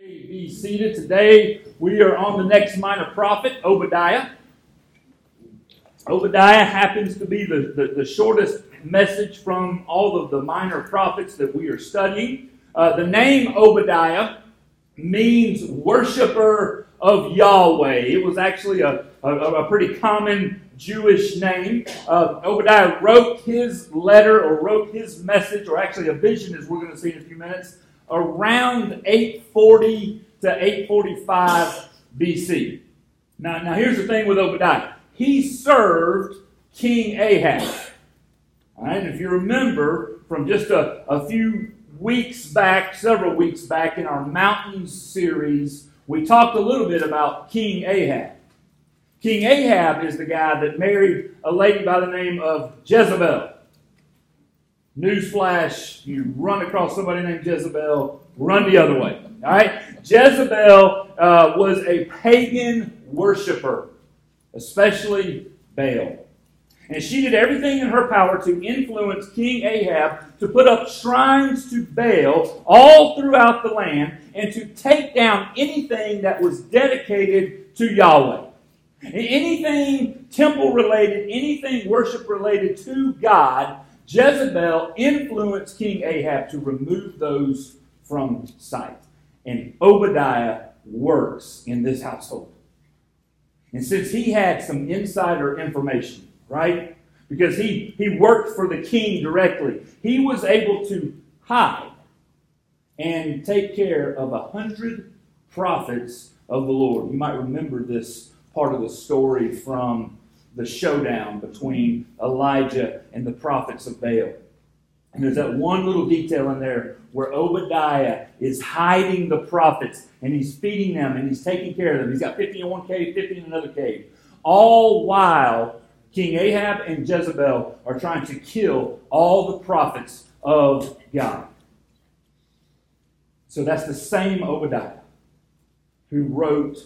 Be seated. Today we are on the next minor prophet, Obadiah. Obadiah happens to be the, the, the shortest message from all of the minor prophets that we are studying. Uh, the name Obadiah means worshiper of Yahweh. It was actually a, a, a pretty common Jewish name. Uh, Obadiah wrote his letter or wrote his message, or actually a vision, as we're going to see in a few minutes, around 840 to 845 BC. Now, now here's the thing with Obadiah. He served King Ahab. All right, if you remember from just a, a few weeks back, several weeks back in our Mountains series, we talked a little bit about King Ahab. King Ahab is the guy that married a lady by the name of Jezebel. Newsflash, you run across somebody named Jezebel, run the other way. All right? Jezebel uh, was a pagan worshiper, especially Baal. And she did everything in her power to influence King Ahab to put up shrines to Baal all throughout the land and to take down anything that was dedicated to Yahweh. Anything temple related, anything worship related to God, Jezebel influenced King Ahab to remove those from sight. And Obadiah works in this household. And since he had some insider information, right? Because he, he worked for the king directly, he was able to hide and take care of a hundred prophets of the Lord. You might remember this part of the story from the showdown between Elijah and the prophets of Baal. And there's that one little detail in there where Obadiah is hiding the prophets and he's feeding them and he's taking care of them. He's got 50 in one cave, 50 in another cave. All while King Ahab and Jezebel are trying to kill all the prophets of God. So that's the same Obadiah who wrote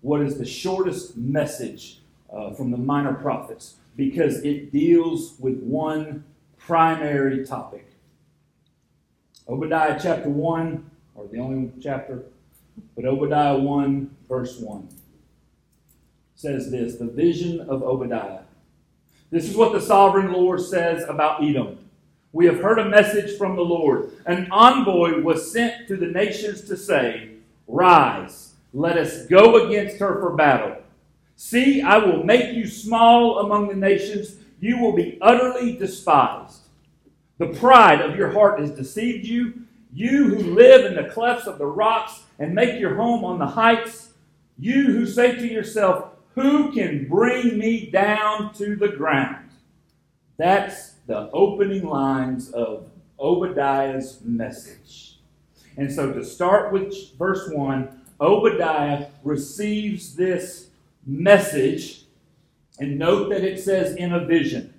what is the shortest message uh, from the minor prophets because it deals with one primary topic. Obadiah chapter 1, or the only chapter, but Obadiah 1, verse 1 says this the vision of Obadiah. This is what the sovereign Lord says about Edom. We have heard a message from the Lord. An envoy was sent to the nations to say, Rise, let us go against her for battle. See, I will make you small among the nations. You will be utterly despised. The pride of your heart has deceived you. You who live in the clefts of the rocks and make your home on the heights. You who say to yourself, Who can bring me down to the ground? That's the opening lines of Obadiah's message. And so to start with verse 1, Obadiah receives this message. And note that it says in a vision.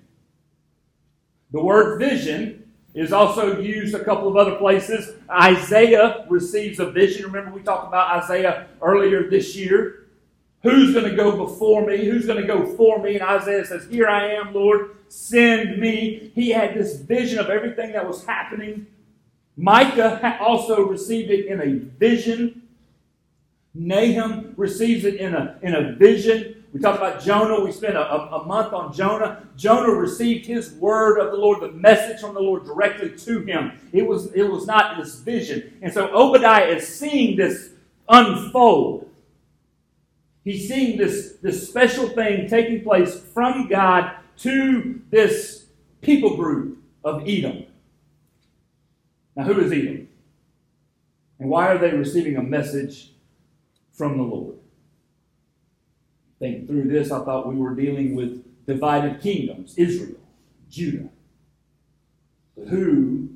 The word vision is also used a couple of other places. Isaiah receives a vision. Remember, we talked about Isaiah earlier this year. Who's going to go before me? Who's going to go for me? And Isaiah says, Here I am, Lord, send me. He had this vision of everything that was happening. Micah also received it in a vision. Nahum receives it in a, in a vision. We talked about Jonah. We spent a, a, month on Jonah. Jonah received his word of the Lord, the message from the Lord directly to him. It was, it was not this vision. And so Obadiah is seeing this unfold. He's seeing this, this special thing taking place from God to this people group of Edom. Now, who is Edom? And why are they receiving a message from the Lord? think through this, I thought we were dealing with divided kingdoms Israel, Judah. But who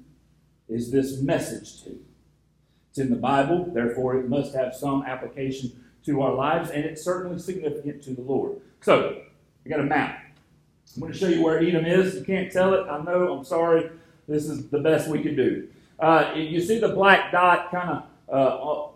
is this message to? It's in the Bible, therefore, it must have some application to our lives, and it's certainly significant to the Lord. So, I got a map. I'm going to show you where Edom is. You can't tell it. I know. I'm sorry. This is the best we can do. Uh, you see the black dot kind of uh,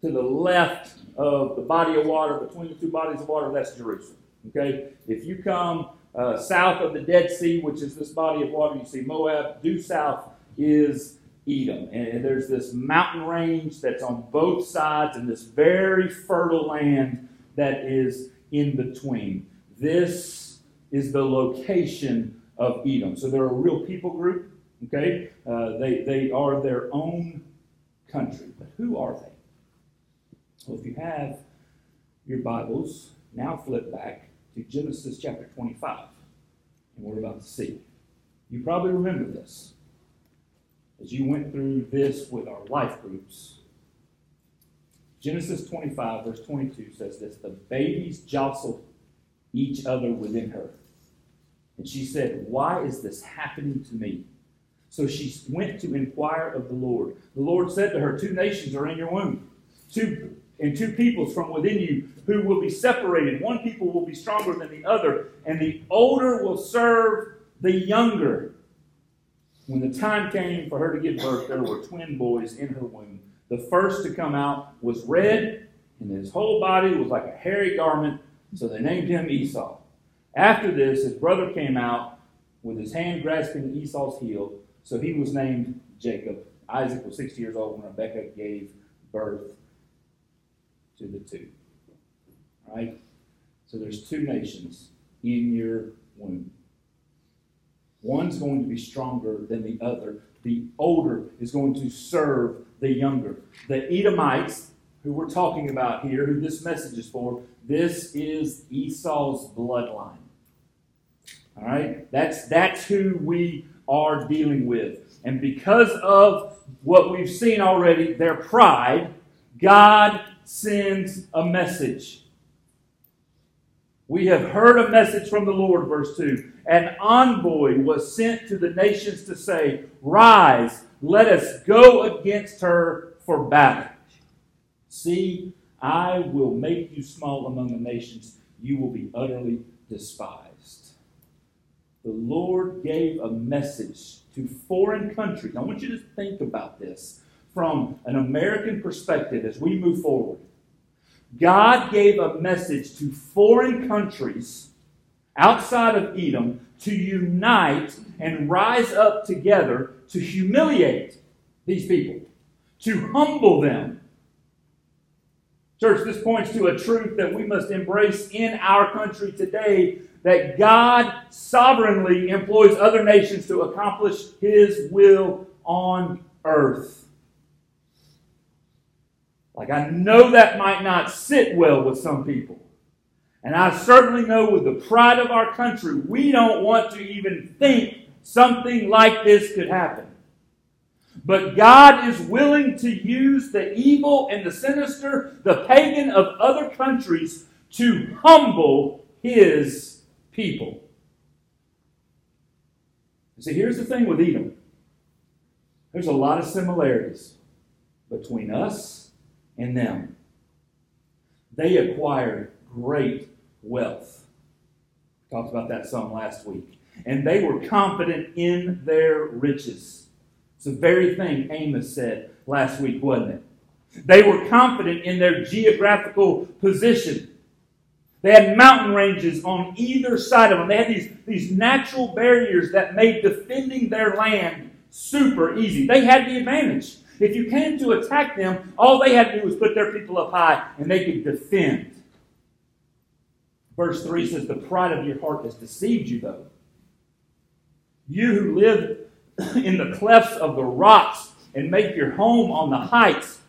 to the left of the body of water, between the two bodies of water, that's Jerusalem. Okay? If you come uh, south of the Dead Sea, which is this body of water, you see Moab, due south is Edom. And there's this mountain range that's on both sides and this very fertile land that is in between. This is the location of Edom. So they're a real people group, okay? Uh, they, they are their own country. But who are they? Well, if you have your Bibles, now flip back to Genesis chapter 25, and we're about to see. You probably remember this as you went through this with our life groups. Genesis 25, verse 22 says this The babies jostled each other within her. And she said, Why is this happening to me? So she went to inquire of the Lord. The Lord said to her, Two nations are in your womb, two and two peoples from within you who will be separated. One people will be stronger than the other, and the older will serve the younger. When the time came for her to give birth, there were twin boys in her womb. The first to come out was red, and his whole body was like a hairy garment, so they named him Esau. After this, his brother came out with his hand grasping Esau's heel, so he was named Jacob. Isaac was 60 years old when Rebekah gave birth to the two. Right? So there's two nations in your womb. One's going to be stronger than the other. The older is going to serve the younger. The Edomites, who we're talking about here, who this message is for, this is Esau's bloodline. All right? That's, that's who we are dealing with. And because of what we've seen already, their pride, God sends a message. We have heard a message from the Lord, verse 2. An envoy was sent to the nations to say, Rise, let us go against her for battle. See, I will make you small among the nations. You will be utterly despised. The Lord gave a message to foreign countries. I want you to think about this from an American perspective as we move forward. God gave a message to foreign countries outside of Edom to unite and rise up together to humiliate these people, to humble them. Church, this points to a truth that we must embrace in our country today that God sovereignly employs other nations to accomplish His will on earth. Like, I know that might not sit well with some people. And I certainly know with the pride of our country, we don't want to even think something like this could happen. But God is willing to use the evil and the sinister, the pagan of other countries to humble his people. See, here's the thing with Edom there's a lot of similarities between us and them. They acquired great wealth. Talked about that some last week. And they were confident in their riches. It's the very thing Amos said last week, wasn't it? They were confident in their geographical position. They had mountain ranges on either side of them. They had these, these natural barriers that made defending their land super easy. They had the advantage. If you came to attack them, all they had to do was put their people up high and they could defend. Verse 3 says, The pride of your heart has deceived you, though. You who live in the clefts of the rocks and make your home on the heights,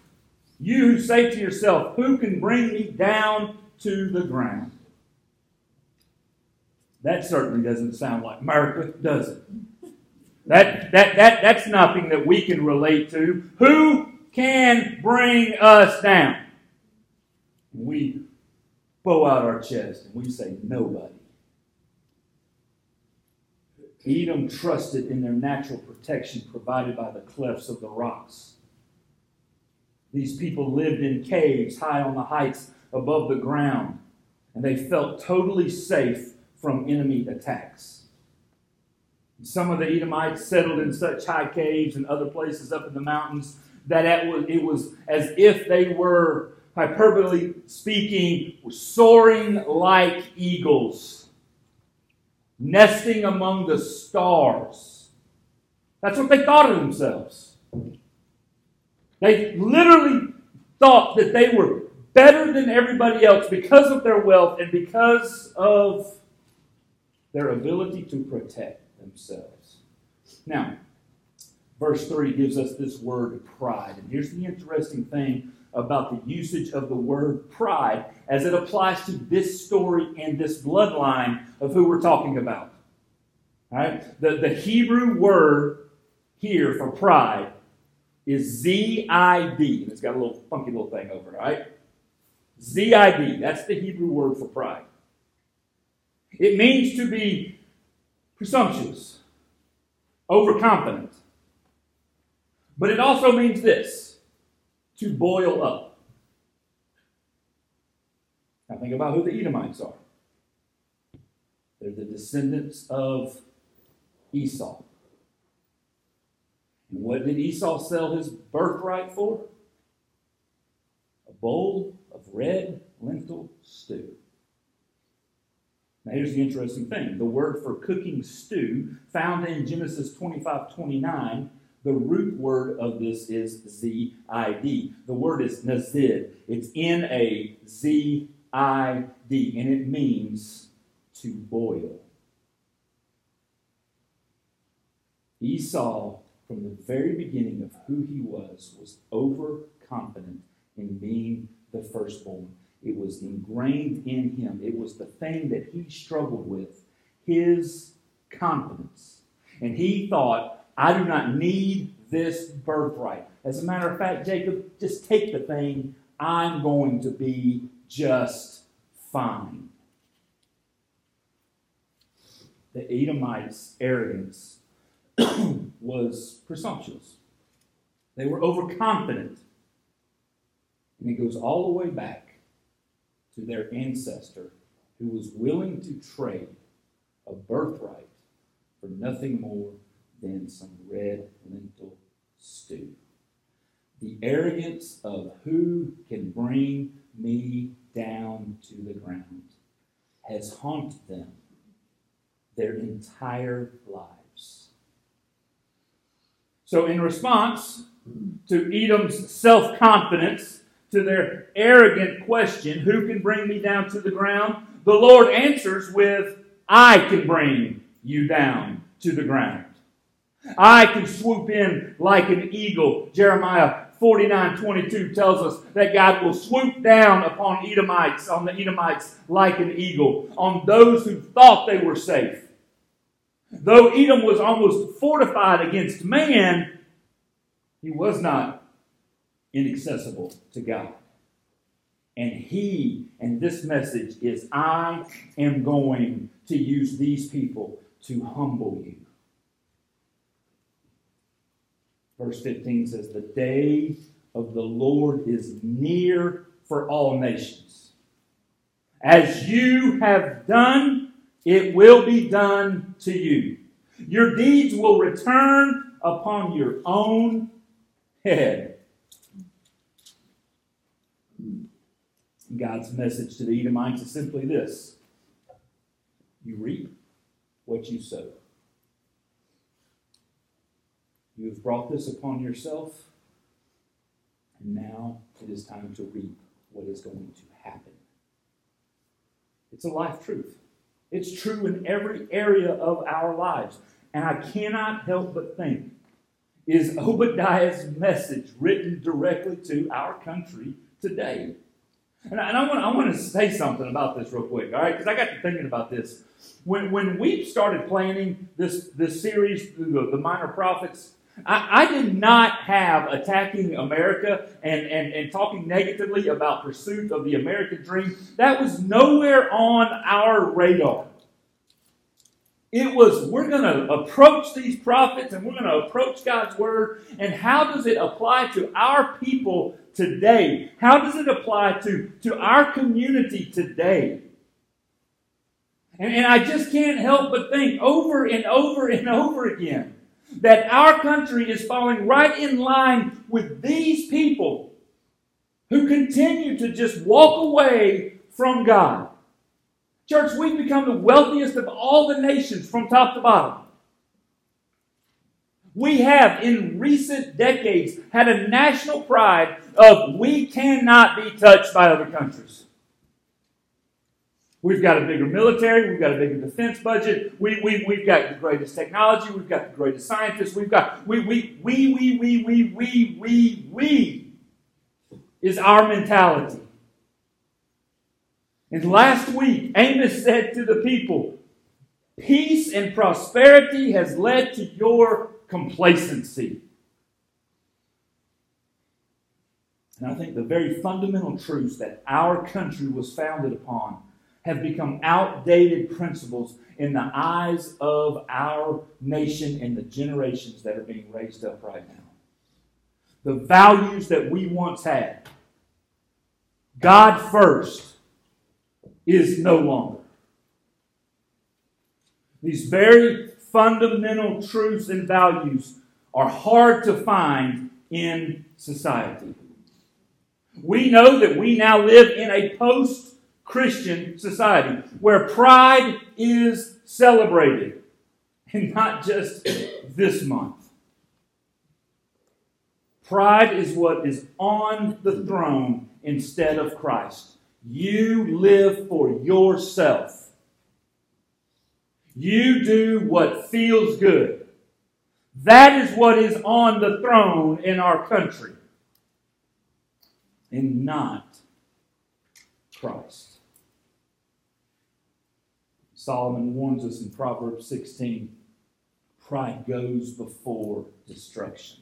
you who say to yourself, Who can bring me down to the ground? That certainly doesn't sound like America, does it? That, that, that, that's nothing that we can relate to. Who can bring us down? We bow out our chest and we say, Nobody. Edom trusted in their natural protection provided by the clefts of the rocks. These people lived in caves high on the heights above the ground, and they felt totally safe from enemy attacks. Some of the Edomites settled in such high caves and other places up in the mountains that it was as if they were hyperbole speaking, soaring like eagles, nesting among the stars. That's what they thought of themselves. They literally thought that they were better than everybody else because of their wealth and because of their ability to protect themselves. Now, verse 3 gives us this word pride. And here's the interesting thing about the usage of the word pride as it applies to this story and this bloodline of who we're talking about. All right? The, the Hebrew word here for pride is Z I D. And it's got a little funky little thing over it, right? Z I D. That's the Hebrew word for pride. It means to be presumptuous, overconfident. But it also means this to boil up. Now think about who the Edomites are. They're the descendants of Esau. And what did Esau sell his birthright for? A bowl of red lentil stew. Now, here's the interesting thing the word for cooking stew, found in Genesis 25 29, the root word of this is Z I D. The word is nazid. It's N A Z I D, and it means to boil. Esau from the very beginning of who he was, was overconfident in being the firstborn. It was ingrained in him. It was the thing that he struggled with his confidence. And he thought, I do not need this birthright. As a matter of fact, Jacob, just take the thing. I'm going to be just fine. The Edomites' arrogance was presumptuous. They were overconfident. And it goes all the way back to their ancestor who was willing to trade a birthright for nothing more than some red lentil stew. The arrogance of who can bring me down to the ground has haunted them their entire lives. So, in response to Edom's self confidence, to their arrogant question, Who can bring me down to the ground? the Lord answers with, I can bring you down to the ground. I can swoop in like an eagle. Jeremiah 49 22 tells us that God will swoop down upon Edomites, on the Edomites, like an eagle, on those who thought they were safe. Though Edom was almost fortified against man, he was not inaccessible to God. And he, and this message is I am going to use these people to humble you. Verse 15 says, The day of the Lord is near for all nations. As you have done it will be done to you. Your deeds will return upon your own head. God's message to the Edomites is simply this You reap what you sow. You have brought this upon yourself, and now it is time to reap what is going to happen. It's a life truth. It's true in every area of our lives. And I cannot help but think is Obadiah's message written directly to our country today? And I, and I, want, I want to say something about this real quick, all right? Because I got to thinking about this. When, when we started planning this, this series, the, the Minor Prophets, I, I, did not have attacking America and, and, and talking negatively about pursuit of the American dream. That was nowhere on our radar. It was, we're going to approach these prophets and we're going to approach God's word. And how does it apply to our people today? How does it apply to, to our community today? And, and I just can't help but think over and over and over again that our country is falling right in line with these people who continue to just walk away from God. Church, we've become the wealthiest of all the nations from top to bottom. We have, in recent decades, had a national pride of we cannot be touched by other countries. We've got a bigger military. We've got a bigger defense budget. We, we, we've got the greatest technology. We've got the greatest scientists. We've got, we, we, we, we, we, we, we, we, we is our mentality. And last week, Amos said to the people, Peace and prosperity has led to your complacency. And I think the very fundamental truths that our country was founded upon have become outdated principles in the eyes of our nation and the generations that are being raised up right now. The values that we once had, God first, is no longer. These very fundamental truths and values are hard to find in society. We know that we now live in a post Christian society where pride is celebrated and not just this month. Pride is what is on the throne instead of Christ. You live for yourself. You do what feels good. That is what is on the throne in our country, and not Christ. Solomon warns us in Proverbs 16 pride goes before destruction,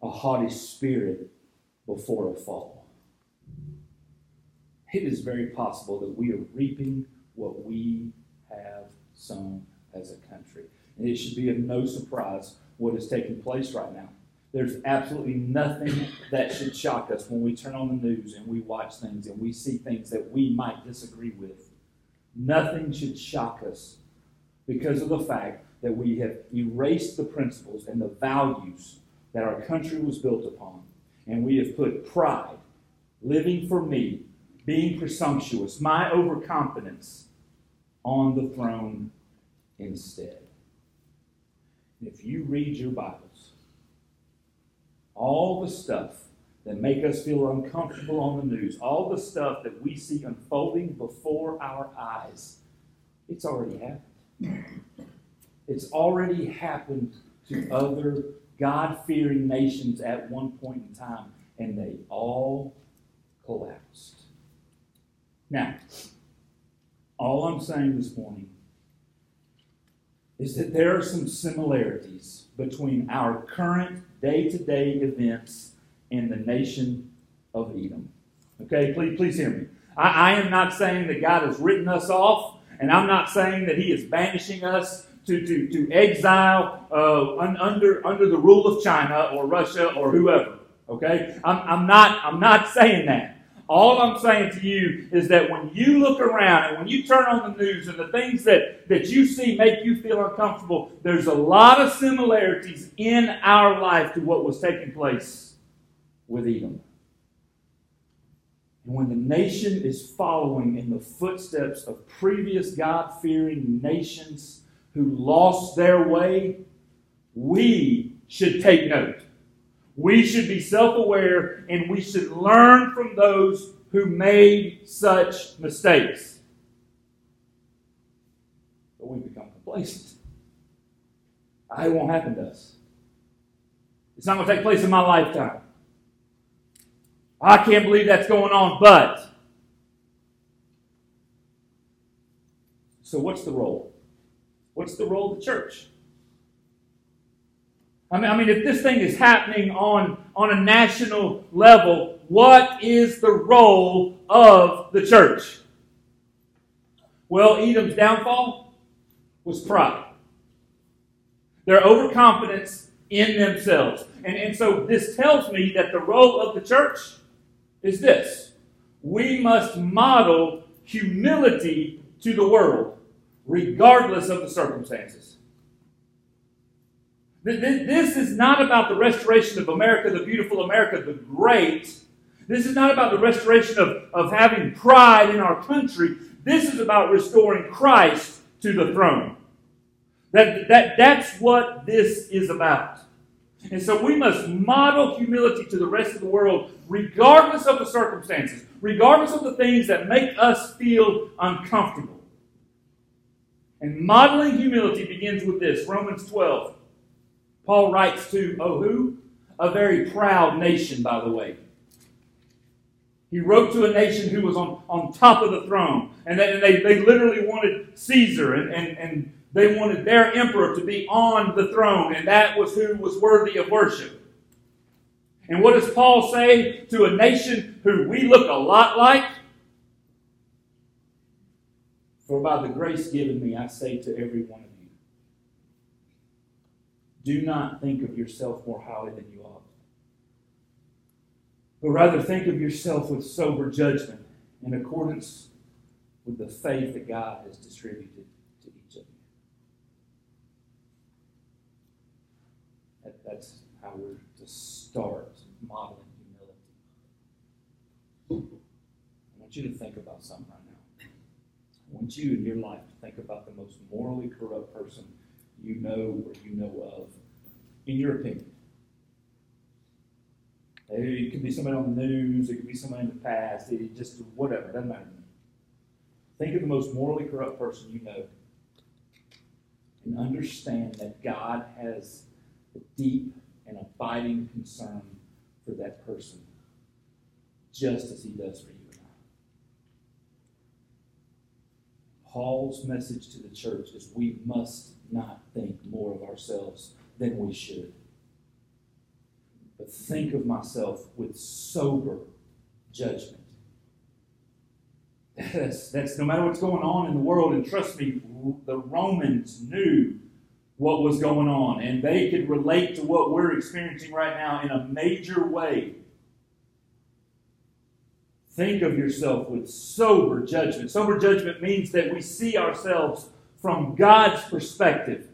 a haughty spirit before a fall. It is very possible that we are reaping what we have sown as a country. And it should be of no surprise what is taking place right now. There's absolutely nothing that should shock us when we turn on the news and we watch things and we see things that we might disagree with. Nothing should shock us because of the fact that we have erased the principles and the values that our country was built upon. And we have put pride, living for me, being presumptuous, my overconfidence on the throne instead. If you read your Bibles, all the stuff that make us feel uncomfortable on the news, all the stuff that we see unfolding before our eyes, it's already happened. It's already happened to other God fearing nations at one point in time, and they all collapsed. Now, all I'm saying this morning is that there are some similarities between our current day to day events in the nation of Edom. Okay, please, please hear me. I, I am not saying that God has written us off, and I'm not saying that He is banishing us to, to, to exile uh, un, under, under the rule of China or Russia or whoever. Okay? I'm, I'm, not, I'm not saying that. All I'm saying to you is that when you look around and when you turn on the news and the things that, that you see make you feel uncomfortable, there's a lot of similarities in our life to what was taking place with Edom. And when the nation is following in the footsteps of previous God fearing nations who lost their way, we should take note. We should be self aware and we should learn from those who made such mistakes. But we become complacent. It won't happen to us. It's not going to take place in my lifetime. I can't believe that's going on, but. So, what's the role? What's the role of the church? I mean, I mean, if this thing is happening on, on a national level, what is the role of the church? Well, Edom's downfall was pride. Their overconfidence in themselves. And, and so this tells me that the role of the church is this we must model humility to the world, regardless of the circumstances. This is not about the restoration of America, the beautiful America, the great. This is not about the restoration of, of having pride in our country. This is about restoring Christ to the throne. That, that, that's what this is about. And so we must model humility to the rest of the world, regardless of the circumstances, regardless of the things that make us feel uncomfortable. And modeling humility begins with this Romans 12. Paul writes to, oh, who? A very proud nation, by the way. He wrote to a nation who was on, on top of the throne. And they, they, they literally wanted Caesar and, and, and they wanted their emperor to be on the throne, and that was who was worthy of worship. And what does Paul say to a nation who we look a lot like? For by the grace given me, I say to every one of do not think of yourself more highly than you ought, but rather think of yourself with sober judgment in accordance with the faith that God has distributed to each of you. That, That's how we're to start modeling humility. I want you to think about something right now. I want you in your life to think about the most morally corrupt person you know or you know of, in your opinion. It could be somebody on the news, it could be somebody in the past, it just whatever, doesn't matter. Think of the most morally corrupt person you know and understand that God has a deep and abiding concern for that person, just as he does for you and I. Paul's message to the church is we must not think more of ourselves than we should. But think of myself with sober judgment. That's, that's no matter what's going on in the world, and trust me, the Romans knew what was going on, and they could relate to what we're experiencing right now in a major way. Think of yourself with sober judgment. Sober judgment means that we see ourselves from God's perspective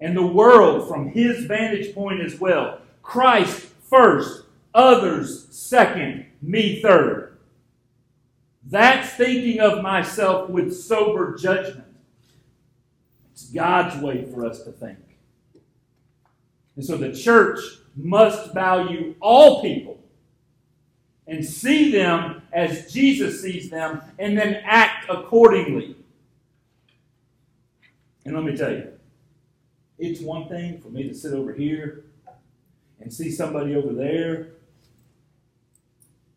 and the world from His vantage point as well. Christ first, others second, me third. That's thinking of myself with sober judgment. It's God's way for us to think. And so the church must value all people and see them as Jesus sees them and then act accordingly. And let me tell you, it's one thing for me to sit over here and see somebody over there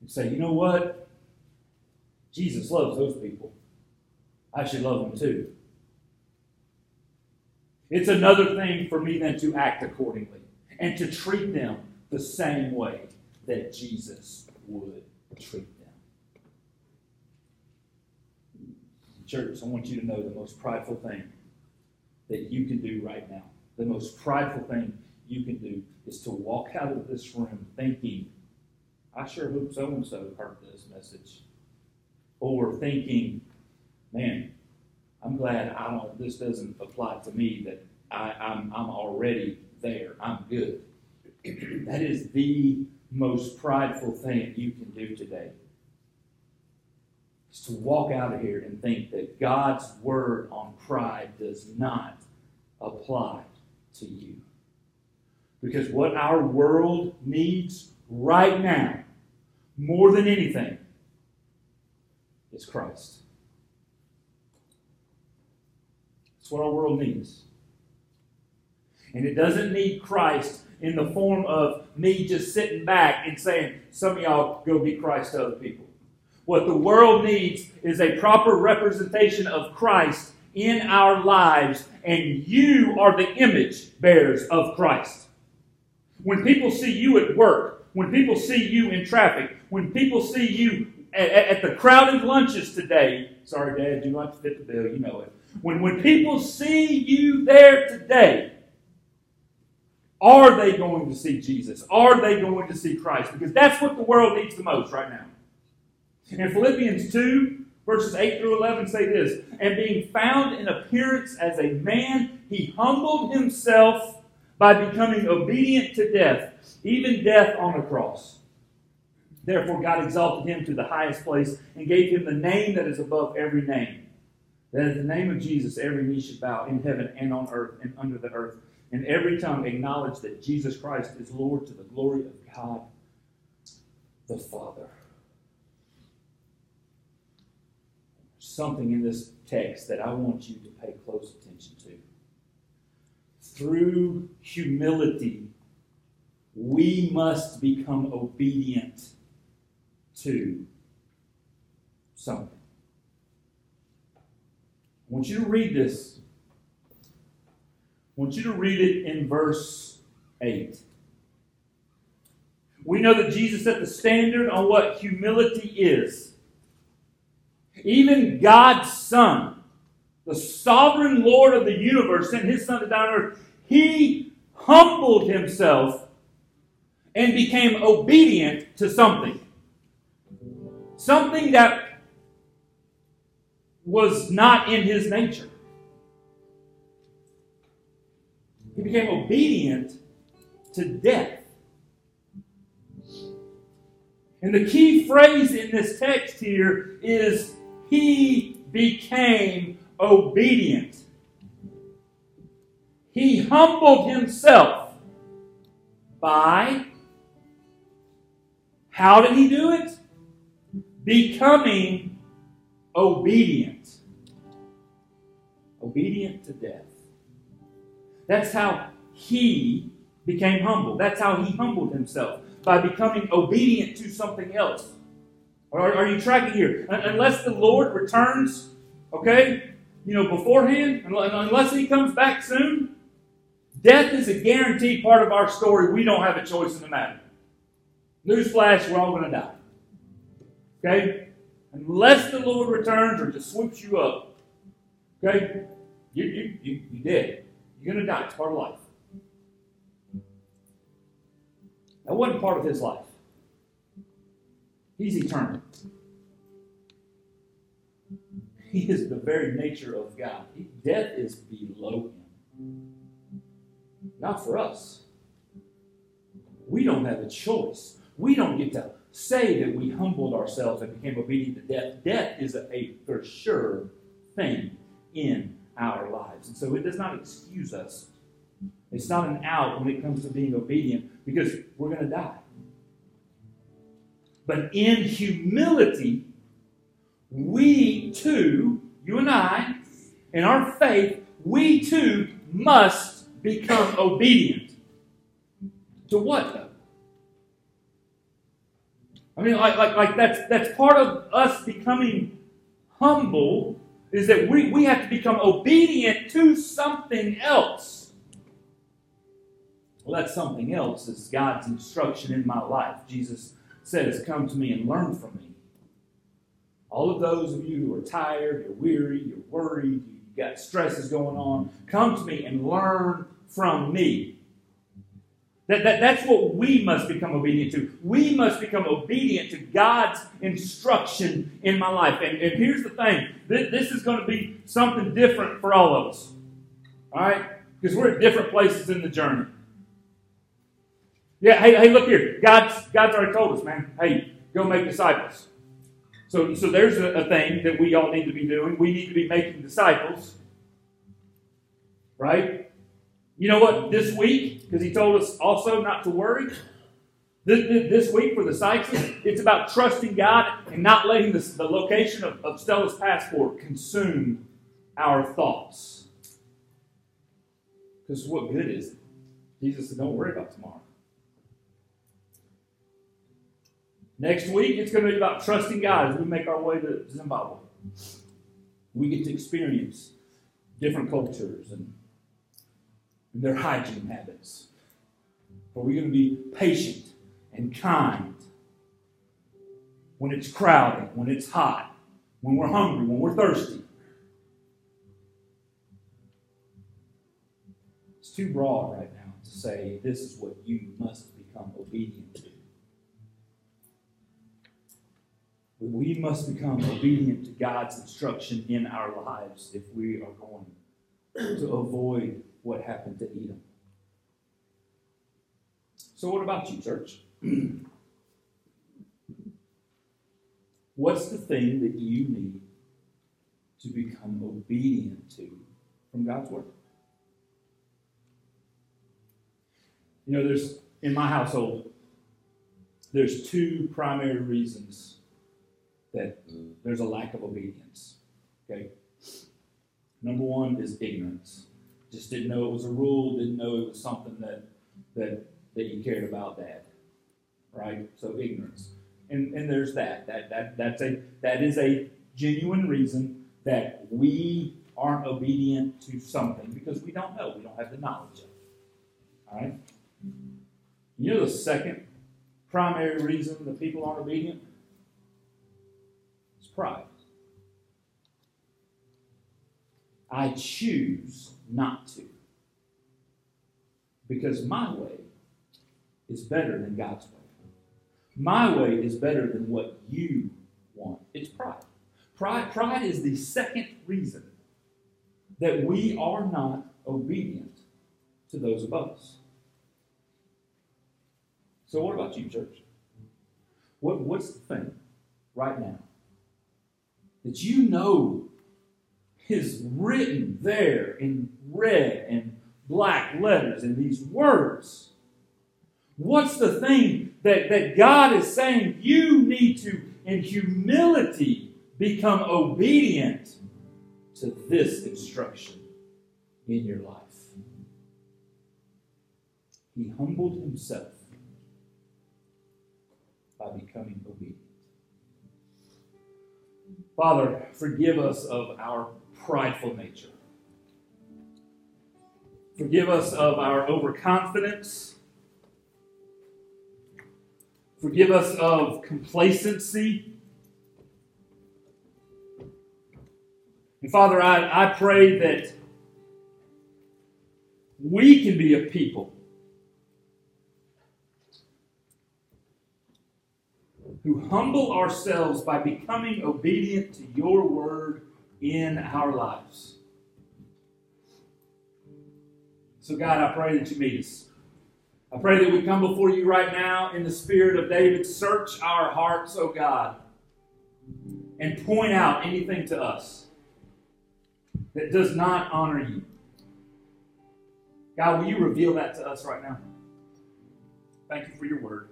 and say, you know what? Jesus loves those people. I should love them too. It's another thing for me then to act accordingly and to treat them the same way that Jesus would treat them. Church, I want you to know the most prideful thing that you can do right now. The most prideful thing you can do is to walk out of this room thinking, I sure hope so and so heard this message. Or thinking, man, I'm glad I don't. This doesn't apply to me. That I, I'm I'm already there. I'm good. that is the most prideful thing you can do today. Is to walk out of here and think that God's word on pride does not apply to you. Because what our world needs right now, more than anything, is Christ. That's what our world needs. And it doesn't need Christ in the form of me just sitting back and saying, some of y'all go be Christ to other people. What the world needs is a proper representation of Christ in our lives, and you are the image bearers of Christ. When people see you at work, when people see you in traffic, when people see you at, at the crowded lunches today, sorry, Dad, do to fit the bill, you know it. When, when people see you there today, are they going to see Jesus? Are they going to see Christ? Because that's what the world needs the most right now. In Philippians 2, verses 8 through 11 say this And being found in appearance as a man, he humbled himself by becoming obedient to death, even death on a cross. Therefore, God exalted him to the highest place and gave him the name that is above every name that the name of Jesus every knee should bow in heaven and on earth and under the earth, and every tongue acknowledge that Jesus Christ is Lord to the glory of God the Father. Something in this text that I want you to pay close attention to. Through humility, we must become obedient to something. I want you to read this. I want you to read it in verse 8. We know that Jesus set the standard on what humility is. Even God's Son, the sovereign Lord of the universe, sent his Son to die on earth. He humbled himself and became obedient to something. Something that was not in his nature. He became obedient to death. And the key phrase in this text here is he became obedient. He humbled himself by how did he do it? Becoming obedient. Obedient to death. That's how he became humble. That's how he humbled himself by becoming obedient to something else. Are, are you tracking here? Unless the Lord returns, okay, you know, beforehand, unless he comes back soon, death is a guaranteed part of our story. We don't have a choice in the matter. Newsflash, we're all going to die. Okay? Unless the Lord returns or just swoops you up, okay, you, you, you, you dead. You're going to die. It's part of life. That wasn't part of his life. He's eternal. He is the very nature of God. Death is below him. Not for us. We don't have a choice. We don't get to say that we humbled ourselves and became obedient to death. Death is a, a for sure thing in our lives. And so it does not excuse us. It's not an out when it comes to being obedient because we're going to die. But in humility, we too, you and I, in our faith, we too must become obedient. To what though? I mean, like, like, like that's that's part of us becoming humble is that we, we have to become obedient to something else. Well, that something else is God's instruction in my life. Jesus says, Come to me and learn from me. All of those of you who are tired, you're weary, you're worried, you've got stresses going on, come to me and learn from me. That, that, that's what we must become obedient to. We must become obedient to God's instruction in my life. And, and here's the thing this, this is going to be something different for all of us. All right? Because we're at different places in the journey. Yeah, hey, hey, look here. God's, God's already told us, man. Hey, go make disciples. So, so there's a, a thing that we all need to be doing. We need to be making disciples. Right? You know what? This week, because he told us also not to worry. This, this week for the Sykes, it's about trusting God and not letting the, the location of, of Stella's passport consume our thoughts. Because what good is it? Jesus said, don't worry about tomorrow. Next week, it's going to be about trusting God as we make our way to Zimbabwe. We get to experience different cultures and, and their hygiene habits. But we're going to be patient and kind when it's crowded, when it's hot, when we're hungry, when we're thirsty? It's too broad right now to say this is what you must become obedient to. We must become obedient to God's instruction in our lives if we are going to avoid what happened to Edom. So, what about you, church? What's the thing that you need to become obedient to from God's Word. You know, there's, in my household, there's two primary reasons that there's a lack of obedience. Okay? Number one is ignorance. Just didn't know it was a rule, didn't know it was something that that that you cared about that. Right? So ignorance. And and there's that. That that that's a that is a genuine reason that we aren't obedient to something because we don't know. We don't have the knowledge of it. All right? You know the second primary reason that people aren't obedient? Pride. I choose not to. Because my way is better than God's way. My way is better than what you want. It's pride. Pride, pride is the second reason that we are not obedient to those above us. So, what about you, church? What, what's the thing right now that you know is written there in red and black letters in these words? What's the thing that, that God is saying you need to, in humility, become obedient to this instruction in your life? He humbled himself by becoming obedient. Father, forgive us of our prideful nature. Forgive us of our overconfidence. Forgive us of complacency. And Father, I, I pray that we can be a people who humble ourselves by becoming obedient to your word in our lives. So, God, I pray that you meet us. I pray that we come before you right now in the spirit of David. Search our hearts, O oh God, and point out anything to us that does not honor you. God, will you reveal that to us right now? Thank you for your word.